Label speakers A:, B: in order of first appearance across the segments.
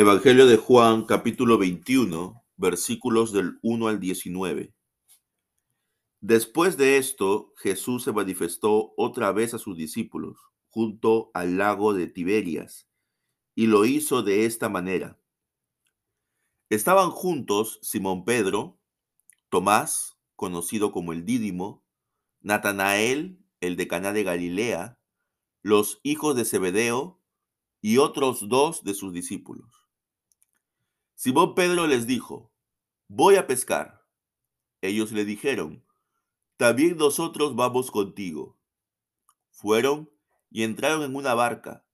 A: Evangelio de Juan, capítulo 21, versículos del 1 al 19. Después de esto, Jesús se manifestó otra vez a sus discípulos junto al lago de Tiberias, y lo hizo de esta manera. Estaban juntos Simón Pedro, Tomás, conocido como el Dídimo, Natanael, el de Caná de Galilea, los hijos de Zebedeo y otros dos de sus discípulos. Simón Pedro les dijo, voy a pescar. Ellos le dijeron, también nosotros vamos contigo. Fueron y entraron en una barca,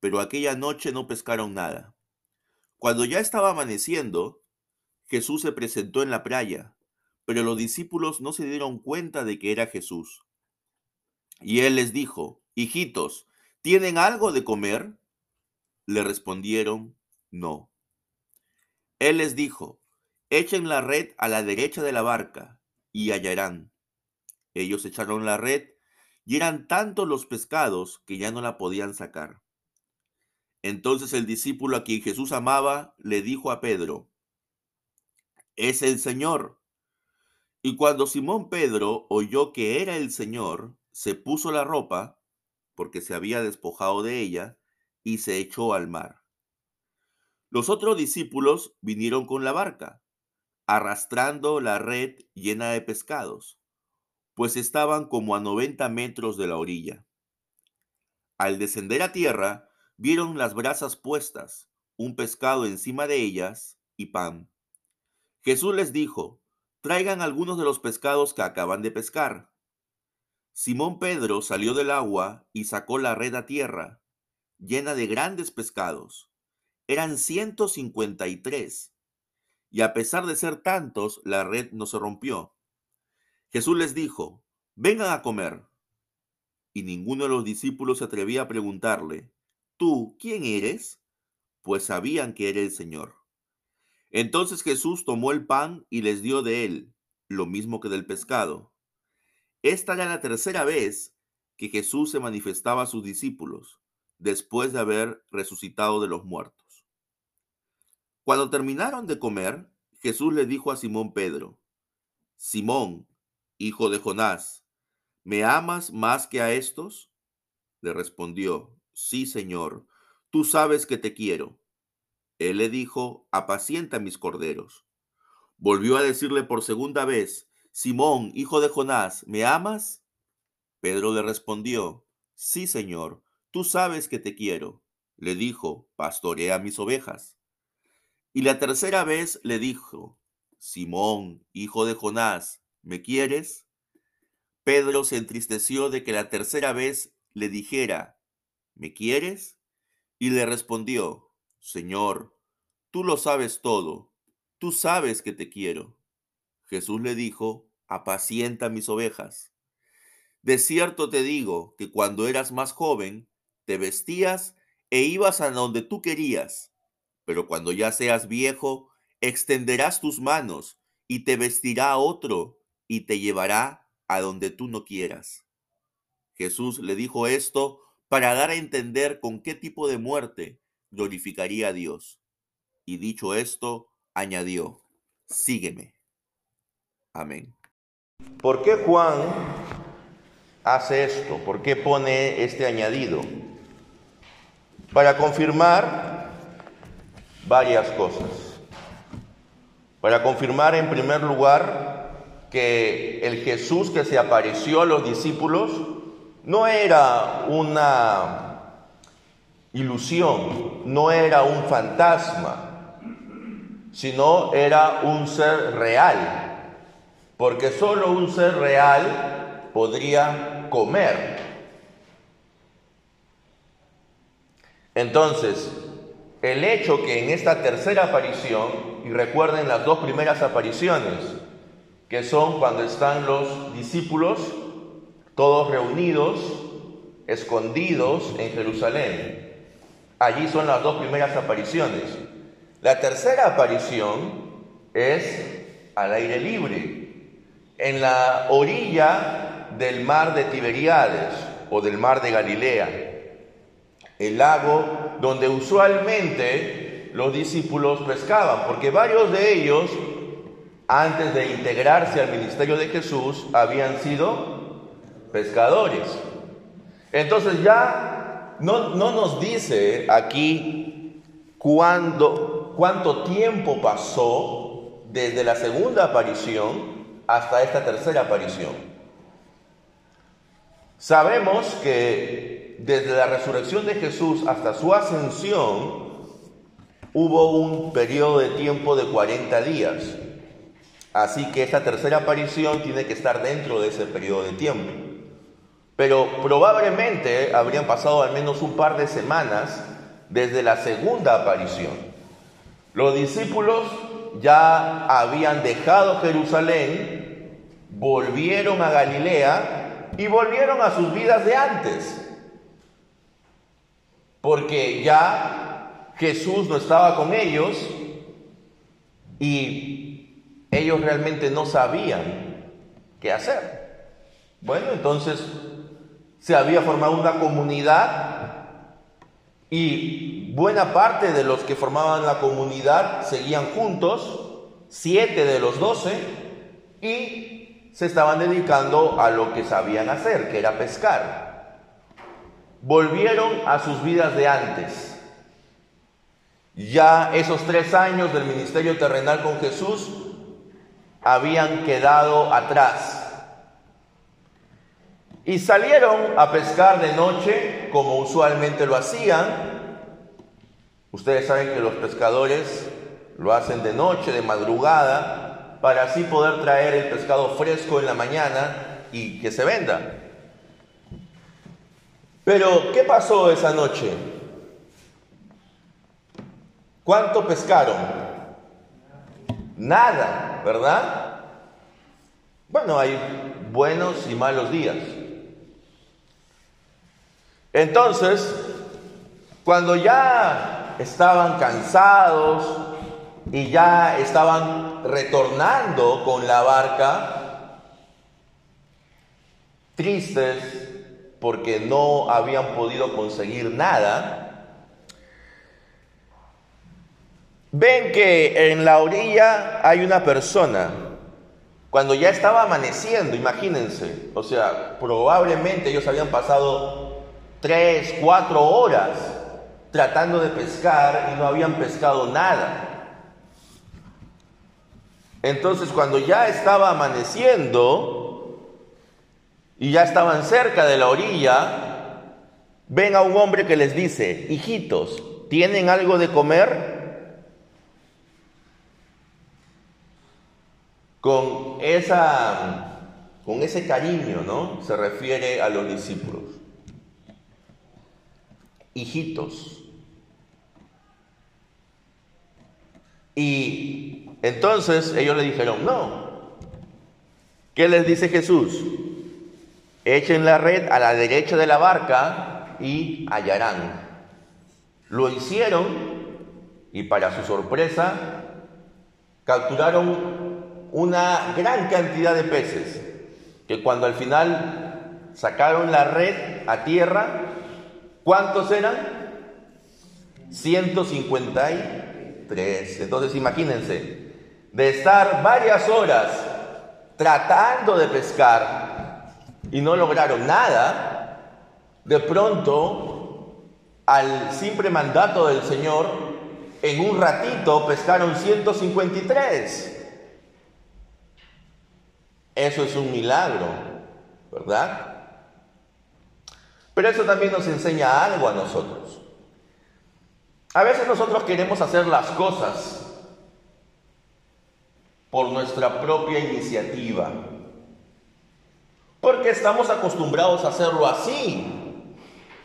A: pero aquella noche no pescaron nada. Cuando ya estaba amaneciendo, Jesús se presentó en la playa, pero los discípulos no se dieron cuenta de que era Jesús. Y él les dijo, hijitos, ¿tienen algo de comer? Le respondieron, no. Él les dijo, echen la red a la derecha de la barca y hallarán. Ellos echaron la red y eran tantos los pescados que ya no la podían sacar. Entonces el discípulo a quien Jesús amaba le dijo a Pedro, es el Señor. Y cuando Simón Pedro oyó que era el Señor, se puso la ropa, porque se había despojado de ella, y se echó al mar. Los otros discípulos vinieron con la barca, arrastrando la red llena de pescados, pues estaban como a 90 metros de la orilla. Al descender a tierra, vieron las brasas puestas, un pescado encima de ellas y pan. Jesús les dijo, traigan algunos de los pescados que acaban de pescar. Simón Pedro salió del agua y sacó la red a tierra, llena de grandes pescados eran 153. Y a pesar de ser tantos, la red no se rompió. Jesús les dijo, vengan a comer. Y ninguno de los discípulos se atrevía a preguntarle, ¿tú quién eres? Pues sabían que era el Señor. Entonces Jesús tomó el pan y les dio de él, lo mismo que del pescado. Esta era la tercera vez que Jesús se manifestaba a sus discípulos, después de haber resucitado de los muertos. Cuando terminaron de comer, Jesús le dijo a Simón Pedro, Simón, hijo de Jonás, ¿me amas más que a estos? Le respondió, Sí, Señor, tú sabes que te quiero. Él le dijo, apacienta mis corderos. Volvió a decirle por segunda vez, Simón, hijo de Jonás, ¿me amas? Pedro le respondió, Sí, Señor, tú sabes que te quiero. Le dijo, pastorea mis ovejas. Y la tercera vez le dijo, Simón, hijo de Jonás, ¿me quieres? Pedro se entristeció de que la tercera vez le dijera, ¿me quieres? Y le respondió, Señor, tú lo sabes todo, tú sabes que te quiero. Jesús le dijo, apacienta mis ovejas. De cierto te digo que cuando eras más joven, te vestías e ibas a donde tú querías pero cuando ya seas viejo, extenderás tus manos y te vestirá otro y te llevará a donde tú no quieras. Jesús le dijo esto para dar a entender con qué tipo de muerte glorificaría a Dios. Y dicho esto, añadió, sígueme. Amén.
B: ¿Por qué Juan hace esto? ¿Por qué pone este añadido? Para confirmar varias cosas. Para confirmar en primer lugar que el Jesús que se apareció a los discípulos no era una ilusión, no era un fantasma, sino era un ser real, porque solo un ser real podría comer. Entonces, el hecho que en esta tercera aparición, y recuerden las dos primeras apariciones, que son cuando están los discípulos todos reunidos, escondidos en Jerusalén. Allí son las dos primeras apariciones. La tercera aparición es al aire libre, en la orilla del mar de Tiberíades o del mar de Galilea, el lago donde usualmente los discípulos pescaban, porque varios de ellos, antes de integrarse al ministerio de Jesús, habían sido pescadores. Entonces ya no, no nos dice aquí cuándo, cuánto tiempo pasó desde la segunda aparición hasta esta tercera aparición. Sabemos que desde la resurrección de Jesús hasta su ascensión hubo un periodo de tiempo de 40 días. Así que esta tercera aparición tiene que estar dentro de ese periodo de tiempo. Pero probablemente habrían pasado al menos un par de semanas desde la segunda aparición. Los discípulos ya habían dejado Jerusalén, volvieron a Galilea y volvieron a sus vidas de antes. Porque ya Jesús no estaba con ellos y ellos realmente no sabían qué hacer. Bueno, entonces se había formado una comunidad y buena parte de los que formaban la comunidad seguían juntos, siete de los doce, y se estaban dedicando a lo que sabían hacer, que era pescar. Volvieron a sus vidas de antes. Ya esos tres años del ministerio terrenal con Jesús habían quedado atrás. Y salieron a pescar de noche como usualmente lo hacían. Ustedes saben que los pescadores lo hacen de noche, de madrugada, para así poder traer el pescado fresco en la mañana y que se venda. Pero, ¿qué pasó esa noche? ¿Cuánto pescaron? Nada, ¿verdad? Bueno, hay buenos y malos días. Entonces, cuando ya estaban cansados y ya estaban retornando con la barca, tristes porque no habían podido conseguir nada, ven que en la orilla hay una persona. Cuando ya estaba amaneciendo, imagínense, o sea, probablemente ellos habían pasado tres, cuatro horas tratando de pescar y no habían pescado nada. Entonces cuando ya estaba amaneciendo y ya estaban cerca de la orilla, ven a un hombre que les dice, hijitos, ¿tienen algo de comer? Con, esa, con ese cariño, ¿no? Se refiere a los discípulos hijitos. Y entonces ellos le dijeron, no. ¿Qué les dice Jesús? Echen la red a la derecha de la barca y hallarán. Lo hicieron y para su sorpresa capturaron una gran cantidad de peces que cuando al final sacaron la red a tierra ¿Cuántos eran? 153. Entonces imagínense, de estar varias horas tratando de pescar y no lograron nada, de pronto, al simple mandato del Señor, en un ratito pescaron 153. Eso es un milagro, ¿verdad? Pero eso también nos enseña algo a nosotros. A veces nosotros queremos hacer las cosas por nuestra propia iniciativa. Porque estamos acostumbrados a hacerlo así.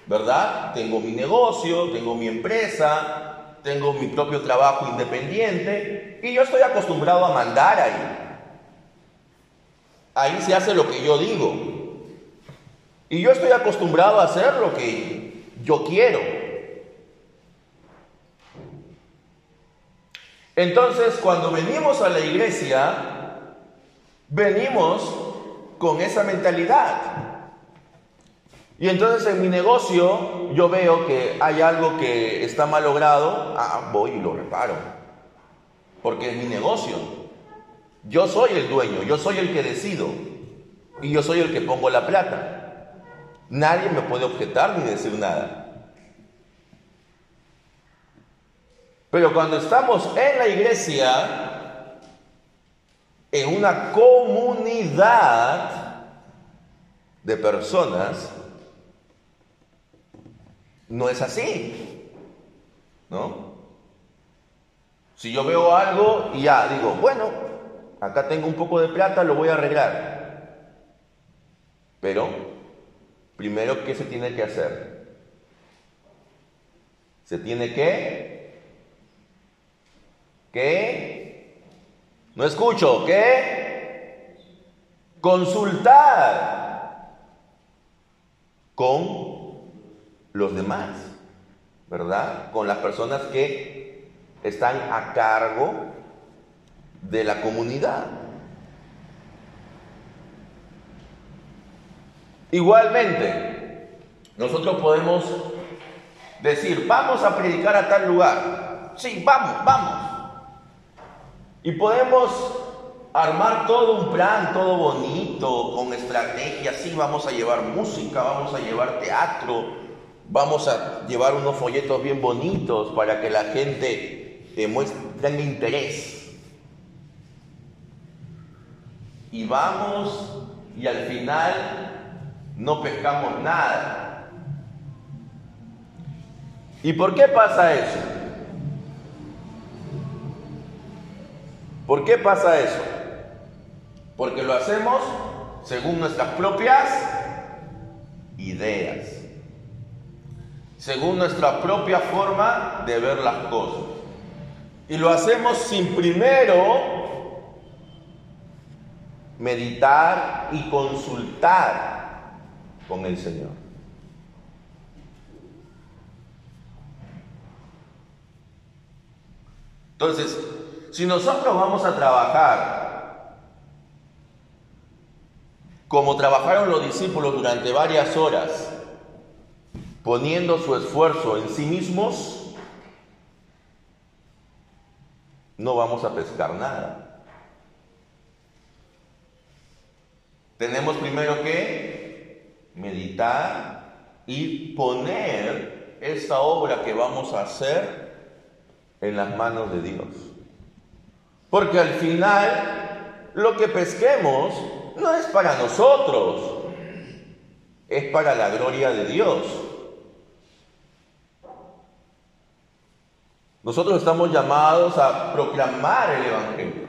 B: ¿Verdad? Tengo mi negocio, tengo mi empresa, tengo mi propio trabajo independiente y yo estoy acostumbrado a mandar ahí. Ahí se hace lo que yo digo. Y yo estoy acostumbrado a hacer lo que yo quiero. Entonces, cuando venimos a la iglesia, venimos con esa mentalidad. Y entonces en mi negocio yo veo que hay algo que está mal logrado, ah, voy y lo reparo. Porque es mi negocio. Yo soy el dueño, yo soy el que decido. Y yo soy el que pongo la plata. Nadie me puede objetar ni decir nada. Pero cuando estamos en la iglesia, en una comunidad de personas, no es así. ¿No? Si yo veo algo y ya digo, bueno, acá tengo un poco de plata, lo voy a arreglar. Pero, primero, ¿qué se tiene que hacer? Se tiene que... ¿Qué? No escucho, ¿qué? Consultar con los demás, ¿verdad? Con las personas que están a cargo de la comunidad. Igualmente, nosotros podemos decir, vamos a predicar a tal lugar. Sí, vamos, vamos. Y podemos armar todo un plan, todo bonito, con estrategias. Sí, vamos a llevar música, vamos a llevar teatro, Vamos a llevar unos folletos bien bonitos para que la gente demuestre, tenga interés. Y vamos y al final no pescamos nada. ¿Y por qué pasa eso? ¿Por qué pasa eso? Porque lo hacemos según nuestras propias ideas según nuestra propia forma de ver las cosas. Y lo hacemos sin primero meditar y consultar con el Señor. Entonces, si nosotros vamos a trabajar como trabajaron los discípulos durante varias horas, poniendo su esfuerzo en sí mismos, no vamos a pescar nada. Tenemos primero que meditar y poner esta obra que vamos a hacer en las manos de Dios. Porque al final lo que pesquemos no es para nosotros, es para la gloria de Dios. Nosotros estamos llamados a proclamar el Evangelio,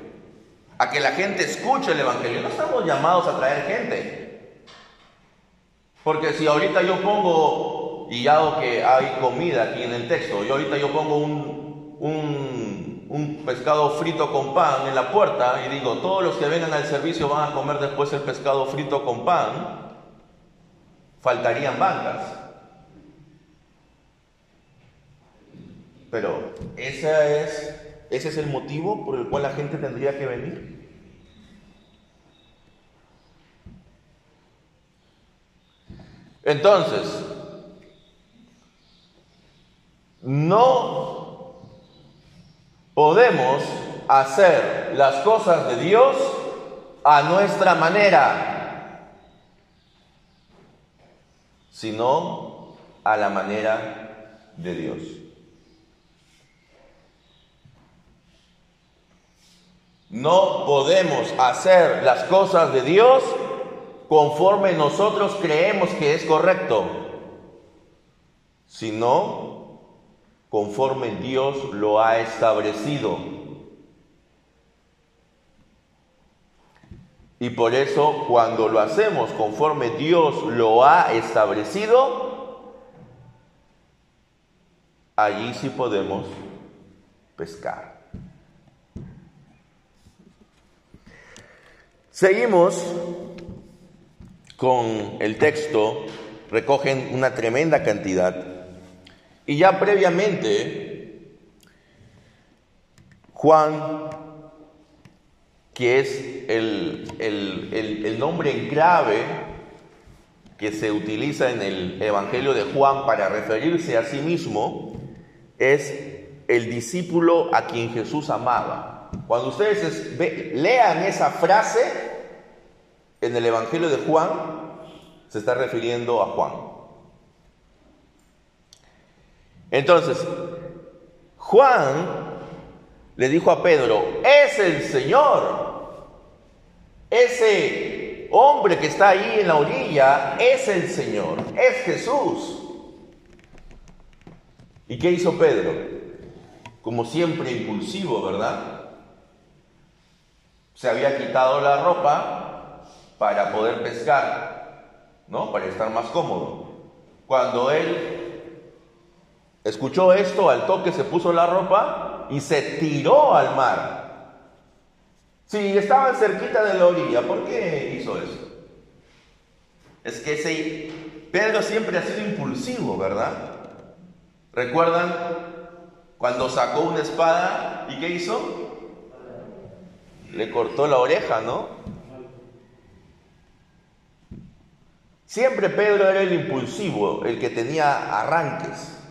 B: a que la gente escuche el Evangelio. No estamos llamados a traer gente. Porque si ahorita yo pongo, y ya que hay comida aquí en el texto, y ahorita yo pongo un, un, un pescado frito con pan en la puerta y digo, todos los que vengan al servicio van a comer después el pescado frito con pan, faltarían bancas. Pero ese es, ese es el motivo por el cual la gente tendría que venir. Entonces, no podemos hacer las cosas de Dios a nuestra manera, sino a la manera de Dios. No podemos hacer las cosas de Dios conforme nosotros creemos que es correcto, sino conforme Dios lo ha establecido. Y por eso cuando lo hacemos conforme Dios lo ha establecido, allí sí podemos pescar. Seguimos con el texto, recogen una tremenda cantidad y ya previamente Juan, que es el, el, nombre en clave que se utiliza en el Evangelio de Juan para referirse a sí mismo es el discípulo a quien Jesús amaba. Cuando ustedes lean esa frase en el Evangelio de Juan, se está refiriendo a Juan. Entonces, Juan le dijo a Pedro, es el Señor. Ese hombre que está ahí en la orilla es el Señor, es Jesús. ¿Y qué hizo Pedro? Como siempre impulsivo, ¿verdad? Se había quitado la ropa para poder pescar, ¿no? Para estar más cómodo. Cuando él escuchó esto, al toque se puso la ropa y se tiró al mar. Si estaban cerquita de la orilla, ¿por qué hizo eso? Es que Pedro siempre ha sido impulsivo, ¿verdad? ¿Recuerdan cuando sacó una espada y qué hizo? Le cortó la oreja, ¿no? Siempre Pedro era el impulsivo, el que tenía arranques.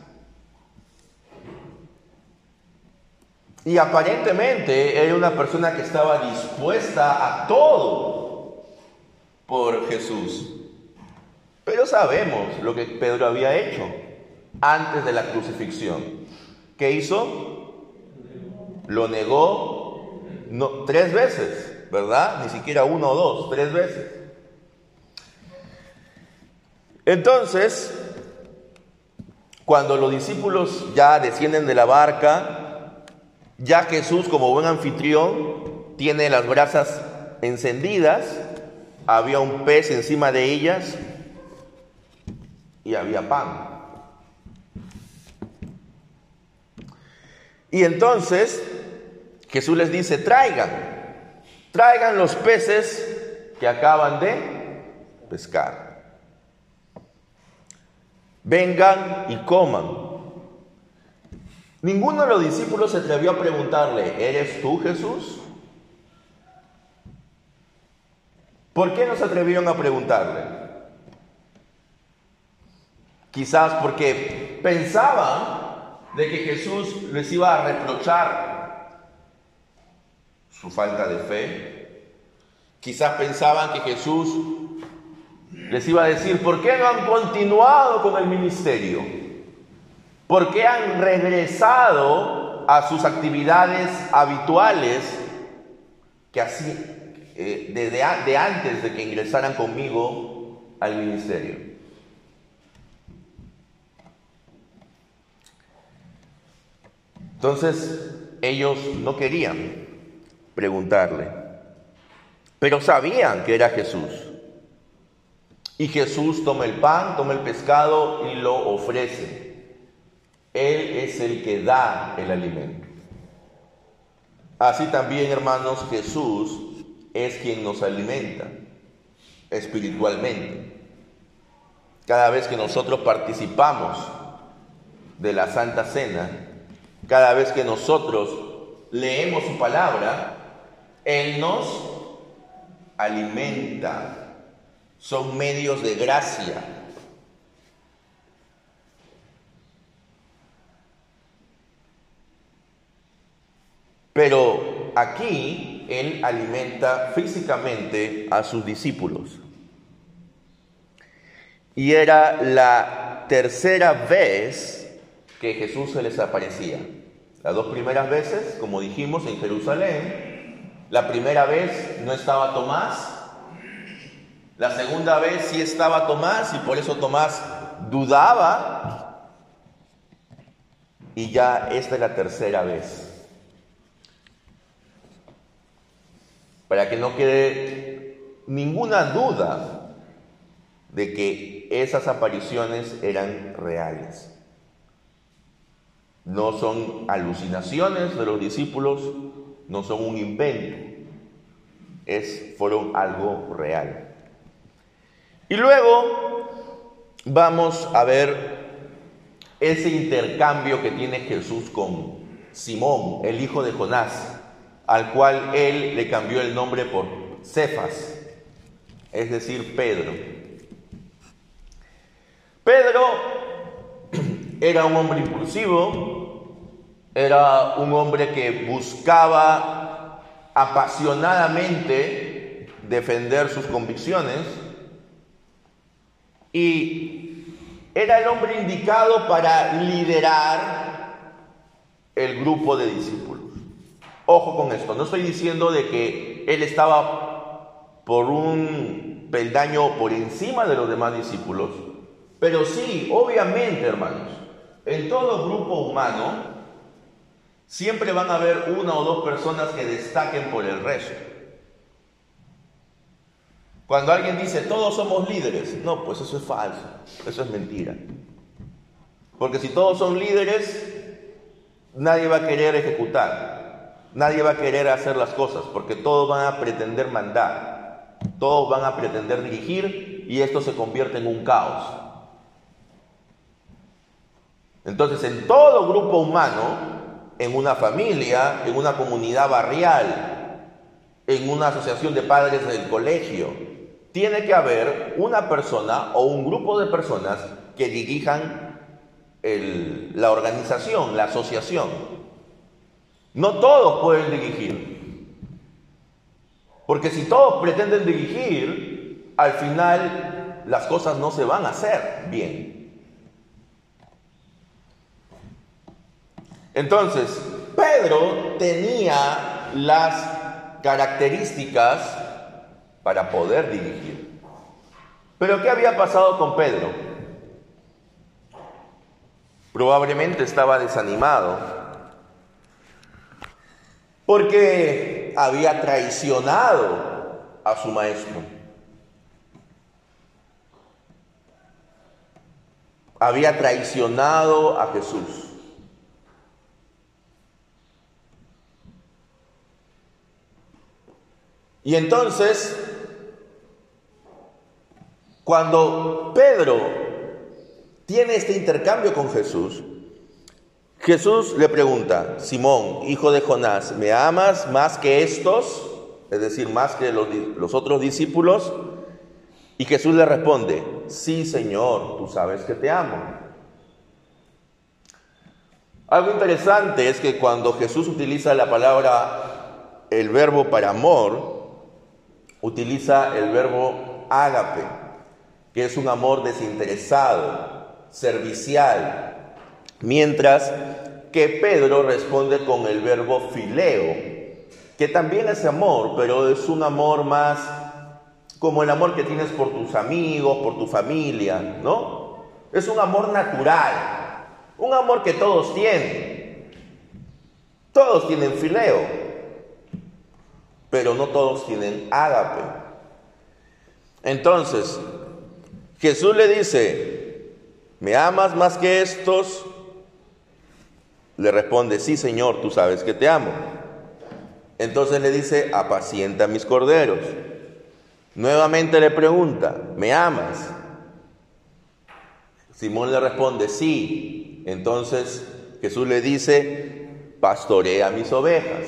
B: Y aparentemente era una persona que estaba dispuesta a todo por Jesús. Pero sabemos lo que Pedro había hecho antes de la crucifixión. ¿Qué hizo? Lo negó tres veces, ¿verdad? Ni siquiera uno o dos, tres veces. Entonces, cuando los discípulos ya descienden de la barca, ya Jesús, como buen anfitrión, tiene las brasas encendidas, había un pez encima de ellas y había pan. Y entonces Jesús les dice, traigan, traigan los peces que acaban de pescar. Vengan y coman. Ninguno de los discípulos se atrevió a preguntarle, ¿eres tú Jesús? ¿Por qué no se atrevieron a preguntarle? Quizás porque pensaban de que Jesús les iba a reprochar su falta de fe. Quizás pensaban que Jesús les iba a decir, ¿por qué no han continuado con el ministerio? ¿Por qué han regresado a sus actividades habituales que así, eh, de antes de que ingresaran conmigo al ministerio? Entonces ellos no querían preguntarle, pero sabían que era Jesús. Y Jesús toma el pan, toma el pescado y lo ofrece. Él es el que da el alimento. Así también, hermanos, Jesús es quien nos alimenta espiritualmente. Cada vez que nosotros participamos de la Santa Cena, cada vez que nosotros leemos su palabra, Él nos alimenta. Son medios de gracia Pero aquí Él alimenta físicamente a sus discípulos. Y era la tercera vez que Jesús se les aparecía. Las dos primeras veces, como dijimos, en Jerusalén. La primera vez no estaba Tomás. La segunda vez sí estaba Tomás y por eso Tomás dudaba. Y ya esta es la tercera vez. Para que no quede ninguna duda de que esas apariciones eran reales. No son alucinaciones de los discípulos, no son un invento, es, fueron algo real. Y luego vamos a ver ese intercambio que tiene Jesús con Simón, el hijo de Jonás al cual él le cambió el nombre por Cefas, es decir, Pedro. Pedro era un hombre impulsivo, era un hombre que buscaba apasionadamente defender sus convicciones y era el hombre indicado para liderar el grupo de discípulos. Ojo con esto, no estoy diciendo de que él estaba por un peldaño por encima de los demás discípulos, pero sí, obviamente, hermanos, en todo grupo humano siempre van a haber una o dos personas que destaquen por el resto. Cuando alguien dice, todos somos líderes, no, pues eso es falso, eso es mentira. Porque si todos son líderes, nadie va a querer ejecutar, nadie va a querer hacer las cosas, porque todos van a pretender mandar, todos van a pretender dirigir y esto se convierte en un caos. Entonces, en todo grupo humano, en una familia, en una comunidad barrial, en una asociación de padres del colegio, tiene que haber una persona o un grupo de personas que dirijan la organización, la asociación. No todos pueden dirigir. Porque si todos pretenden dirigir, al final las cosas no se van a hacer bien. Entonces, Pedro tenía las características para poder dirigir. Pero ¿qué había pasado con Pedro? Probablemente estaba desanimado porque había traicionado a su maestro. Había traicionado a Jesús. Y entonces, cuando Pedro tiene este intercambio con Jesús, Jesús le pregunta, Simón, hijo de Jonás, ¿me amas más que estos? Es decir, más que los, otros discípulos. Y Jesús le responde, sí, Señor, tú sabes que te amo. Algo interesante es que cuando Jesús utiliza la palabra, el verbo para amor, utiliza el verbo ágape, que es un amor desinteresado, servicial, mientras que Pedro responde con el verbo fileo, que también es amor, pero es un amor más como el amor que tienes por tus amigos, por tu familia, ¿no? Es un amor natural, un amor que todos tienen. Todos tienen fileo, pero no todos tienen ágape. Entonces, Jesús le dice, ¿me amas más que estos? Le responde, sí Señor, tú sabes que te amo. Entonces le dice, apacienta mis corderos. Nuevamente le pregunta, ¿me amas? Simón le responde, sí. Entonces Jesús le dice, pastorea mis ovejas.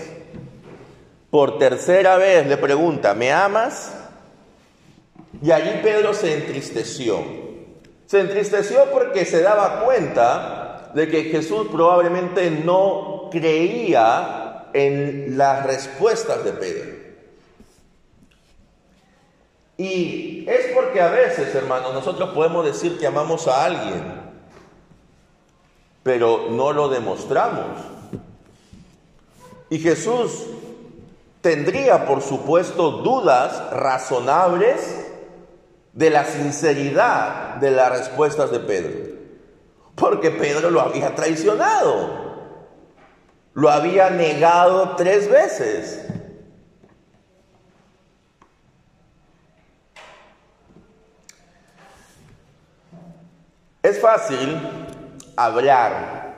B: Por tercera vez le pregunta, ¿me amas? Y allí Pedro se entristeció. Se entristeció porque se daba cuenta de que Jesús probablemente no creía en las respuestas de Pedro. Y es porque a veces, hermanos, nosotros podemos decir que amamos a alguien, pero no lo demostramos. Y Jesús tendría, por supuesto, dudas razonables de la sinceridad de las respuestas de Pedro. Porque Pedro lo había traicionado. Lo había negado tres veces. Es fácil hablar.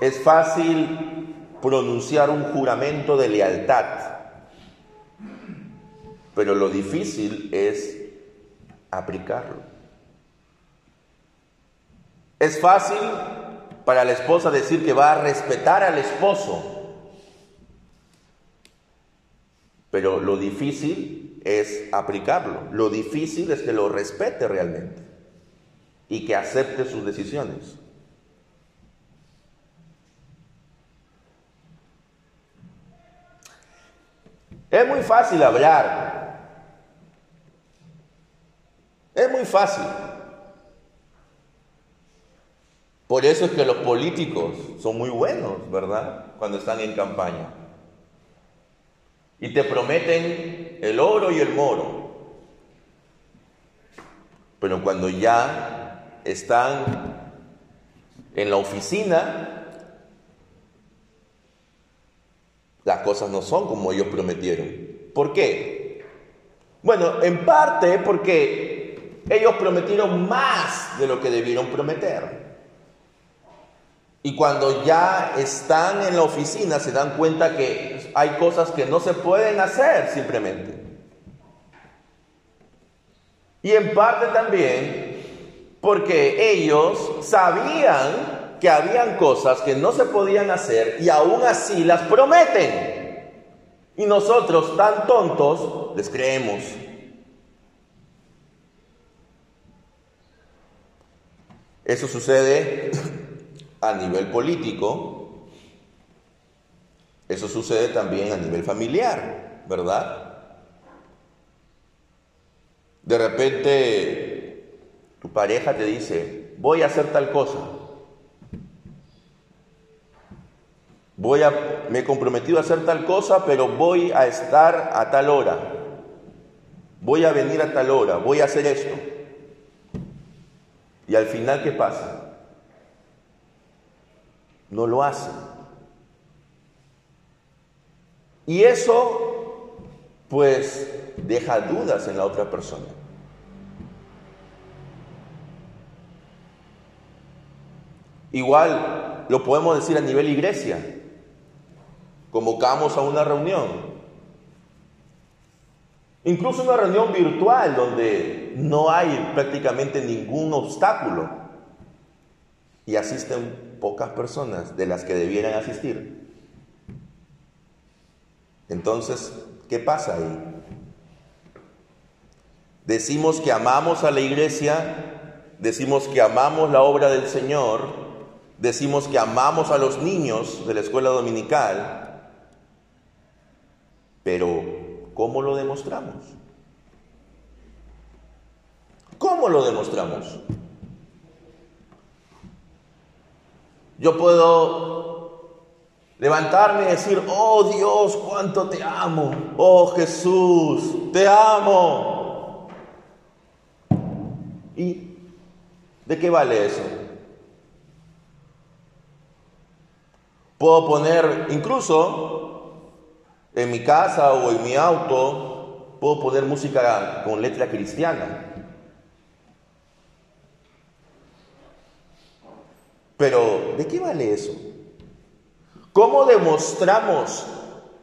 B: Es fácil pronunciar un juramento de lealtad, pero lo difícil es aplicarlo. Es fácil para la esposa decir que va a respetar al esposo, pero lo difícil es aplicarlo. Lo difícil es que lo respete realmente y que acepte sus decisiones. Es muy fácil hablar. Es muy fácil. Por eso es que los políticos son muy buenos, ¿verdad? Cuando están en campaña. Y te prometen el oro y el moro. Pero cuando ya están en la oficina, las cosas no son como ellos prometieron. ¿Por qué? Bueno, en parte porque ellos prometieron más de lo que debieron prometer. Y cuando ya están en la oficina se dan cuenta que hay cosas que no se pueden hacer simplemente. Y en parte también porque ellos sabían que habían cosas que no se podían hacer y aún así las prometen. Y nosotros tan tontos les creemos. Eso sucede a nivel político, eso sucede también a nivel familiar, ¿verdad? De repente tu pareja te dice, voy a hacer tal cosa. Voy a, me he comprometido a hacer tal cosa, pero voy a estar a tal hora. Voy a venir a tal hora, voy a hacer esto. Y al final, ¿qué pasa? No lo hace. Y eso, pues, deja dudas en la otra persona. Igual lo podemos decir a nivel iglesia. Convocamos a una reunión. Incluso una reunión virtual donde no hay prácticamente ningún obstáculo. Y asisten pocas personas de las que debieran asistir. Entonces, ¿qué pasa ahí? Decimos que amamos a la iglesia, decimos que amamos la obra del Señor, decimos que amamos a los niños de la escuela dominical, pero ¿cómo lo demostramos? ¿Cómo lo demostramos? Yo puedo levantarme y decir, oh Dios, cuánto te amo. Oh Jesús, te amo. ¿Y de qué vale eso? Puedo poner incluso en mi casa o en mi auto, puedo poner música con letra cristiana. Pero, ¿de qué vale eso? ¿Cómo demostramos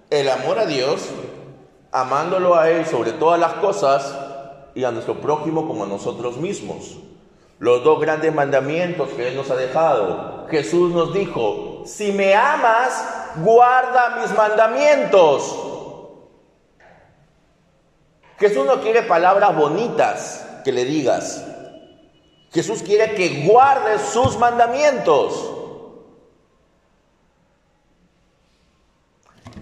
B: el amor a Dios amándolo a Él sobre todas las cosas y a nuestro prójimo como a nosotros mismos? Los dos grandes mandamientos que Él nos ha dejado. Jesús nos dijo, si me amas, guarda mis mandamientos. Jesús no quiere palabras bonitas que le digas. Jesús quiere que guardes sus mandamientos.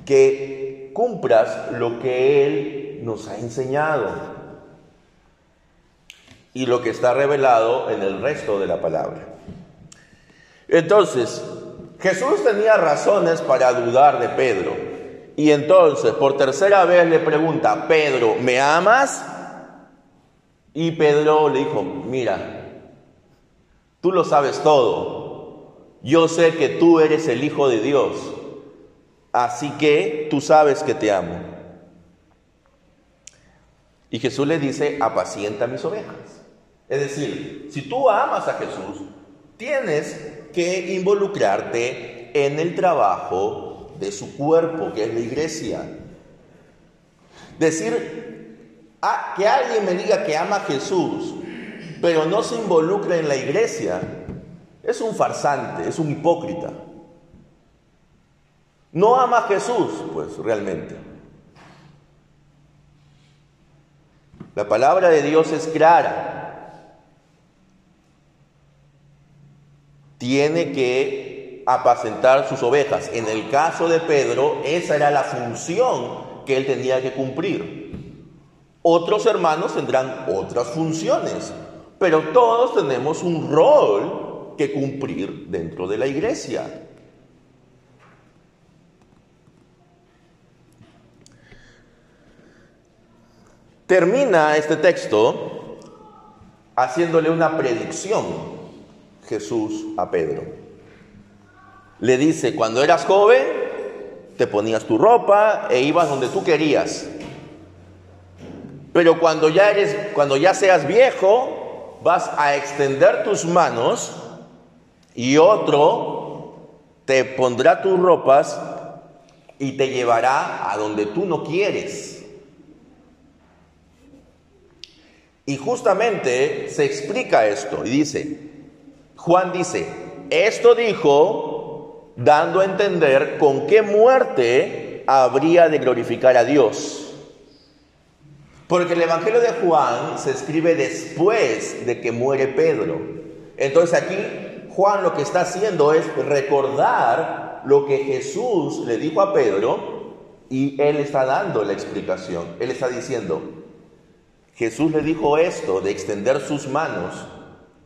B: Que cumplas lo que Él nos ha enseñado y lo que está revelado en el resto de la palabra. Entonces, Jesús tenía razones para dudar de Pedro. Y entonces, por tercera vez le pregunta, Pedro, ¿me amas? Y Pedro le dijo, mira, Tú lo sabes todo. Yo sé que tú eres el Hijo de Dios. Así que tú sabes que te amo. Y Jesús le dice, apacienta mis ovejas. Es decir, si tú amas a Jesús, tienes que involucrarte en el trabajo de su cuerpo, que es la iglesia. Decir que alguien me diga que ama a Jesús pero no se involucra en la iglesia, es un farsante, es un hipócrita. No ama a Jesús, pues realmente. La palabra de Dios es clara. Tiene que apacentar sus ovejas. En el caso de Pedro, esa era la función que él tenía que cumplir. Otros hermanos tendrán otras funciones, pero todos tenemos un rol que cumplir dentro de la iglesia. Termina este texto haciéndole una predicción Jesús a Pedro. Le dice, cuando eras joven, te ponías tu ropa e ibas donde tú querías. Pero cuando ya eres, cuando ya seas viejo, vas a extender tus manos y otro te pondrá tus ropas y te llevará a donde tú no quieres. Y justamente se explica esto y dice, Juan dice, esto dijo dando a entender con qué muerte habría de glorificar a Dios. Porque el Evangelio de Juan se escribe después de que muere Pedro. Entonces aquí Juan lo que está haciendo es recordar lo que Jesús le dijo a Pedro y él está dando la explicación. Él está diciendo, Jesús le dijo esto de extender sus manos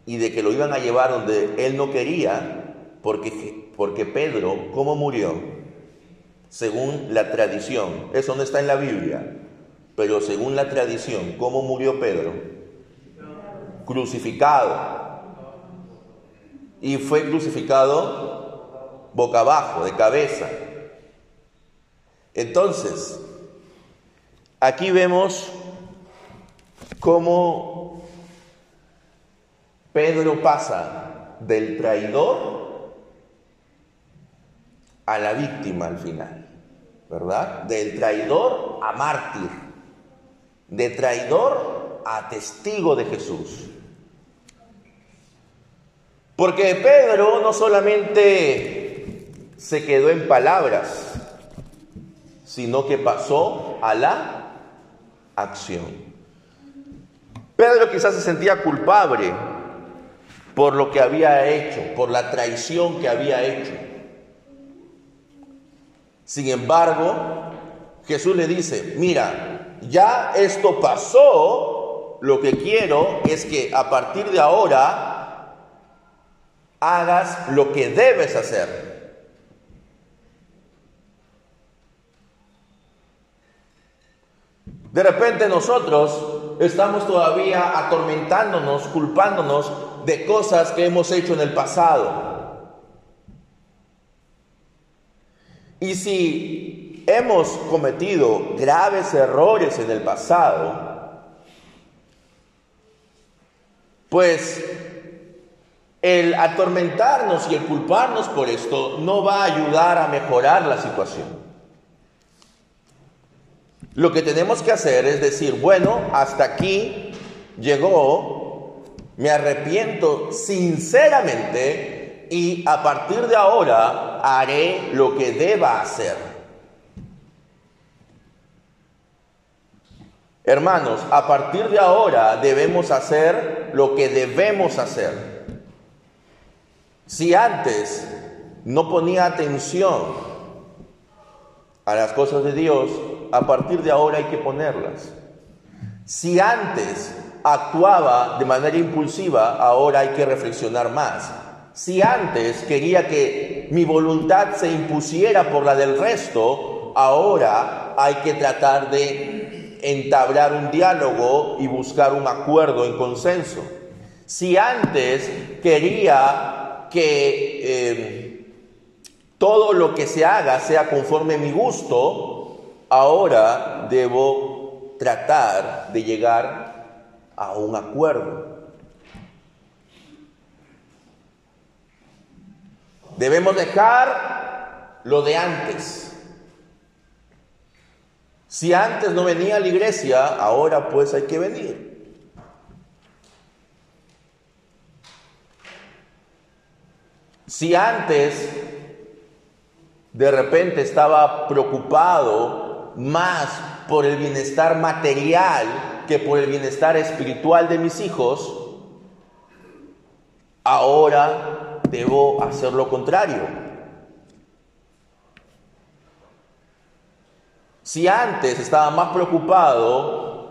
B: y de que lo iban a llevar donde él no quería, porque, porque Pedro, ¿cómo murió? Según la tradición, eso no está en la Biblia, pero según la tradición, ¿cómo murió Pedro? Crucificado. Y fue crucificado boca abajo, de cabeza. Entonces, aquí vemos cómo Pedro pasa del traidor a la víctima al final, ¿verdad? Del traidor a mártir, de traidor a testigo de Jesús. Porque Pedro no solamente se quedó en palabras, sino que pasó a la acción. Pedro quizás se sentía culpable por lo que había hecho, por la traición que había hecho. Sin embargo, Jesús le dice, mira, ya esto pasó, lo que quiero es que a partir de ahora hagas lo que debes hacer. De repente nosotros estamos todavía atormentándonos, culpándonos de cosas que hemos hecho en el pasado. Y si hemos cometido graves errores en el pasado, pues el atormentarnos y el culparnos por esto no va a ayudar a mejorar la situación. Lo que tenemos que hacer es decir, bueno, hasta aquí llegó, me arrepiento sinceramente y a partir de ahora haré lo que deba hacer. Hermanos, a partir de ahora debemos hacer lo que debemos hacer. Si antes no ponía atención a las cosas de Dios, a partir de ahora hay que ponerlas. Si antes actuaba de manera impulsiva, ahora hay que reflexionar más. Si antes quería que mi voluntad se impusiera por la del resto, ahora hay que tratar de entablar un diálogo y buscar un acuerdo en consenso. Si antes quería que eh, todo lo que se haga sea conforme a mi gusto, ahora debo tratar de llegar a un acuerdo. Debemos dejar lo de antes. Si antes no venía a la iglesia, ahora pues hay que venir. Si antes de repente estaba preocupado más por el bienestar material que por el bienestar espiritual de mis hijos, ahora debo hacer lo contrario. Si antes estaba más preocupado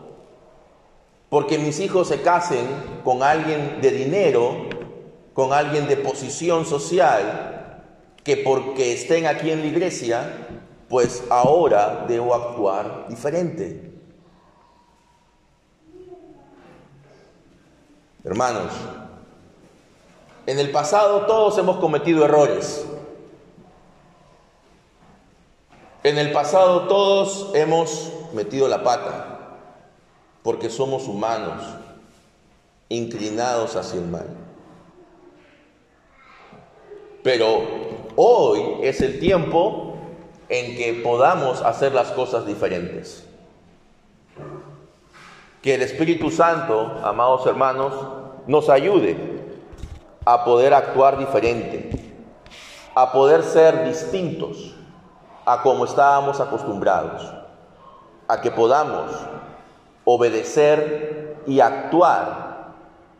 B: porque mis hijos se casen con alguien de dinero, con alguien de posición social, que porque estén aquí en la iglesia, pues ahora debo actuar diferente. Hermanos, en el pasado todos hemos cometido errores. En el pasado todos hemos metido la pata, porque somos humanos, inclinados hacia el mal. Pero hoy es el tiempo en que podamos hacer las cosas diferentes. Que el Espíritu Santo, amados hermanos, nos ayude a poder actuar diferente, a poder ser distintos a como estábamos acostumbrados, a que podamos obedecer y actuar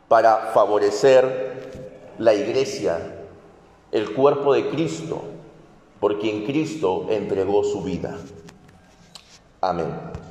B: para favorecer la iglesia, el cuerpo de Cristo, por quien Cristo entregó su vida. Amén.